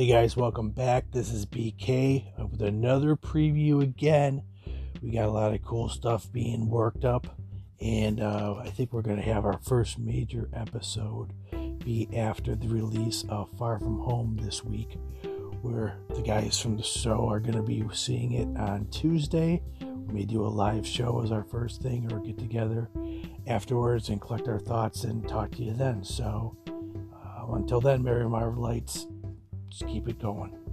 Hey guys, welcome back. This is BK with another preview again. We got a lot of cool stuff being worked up, and uh, I think we're going to have our first major episode be after the release of Far From Home this week, where the guys from the show are going to be seeing it on Tuesday. We may do a live show as our first thing or get together afterwards and collect our thoughts and talk to you then. So uh, until then, Merry Marvelites, just keep it going.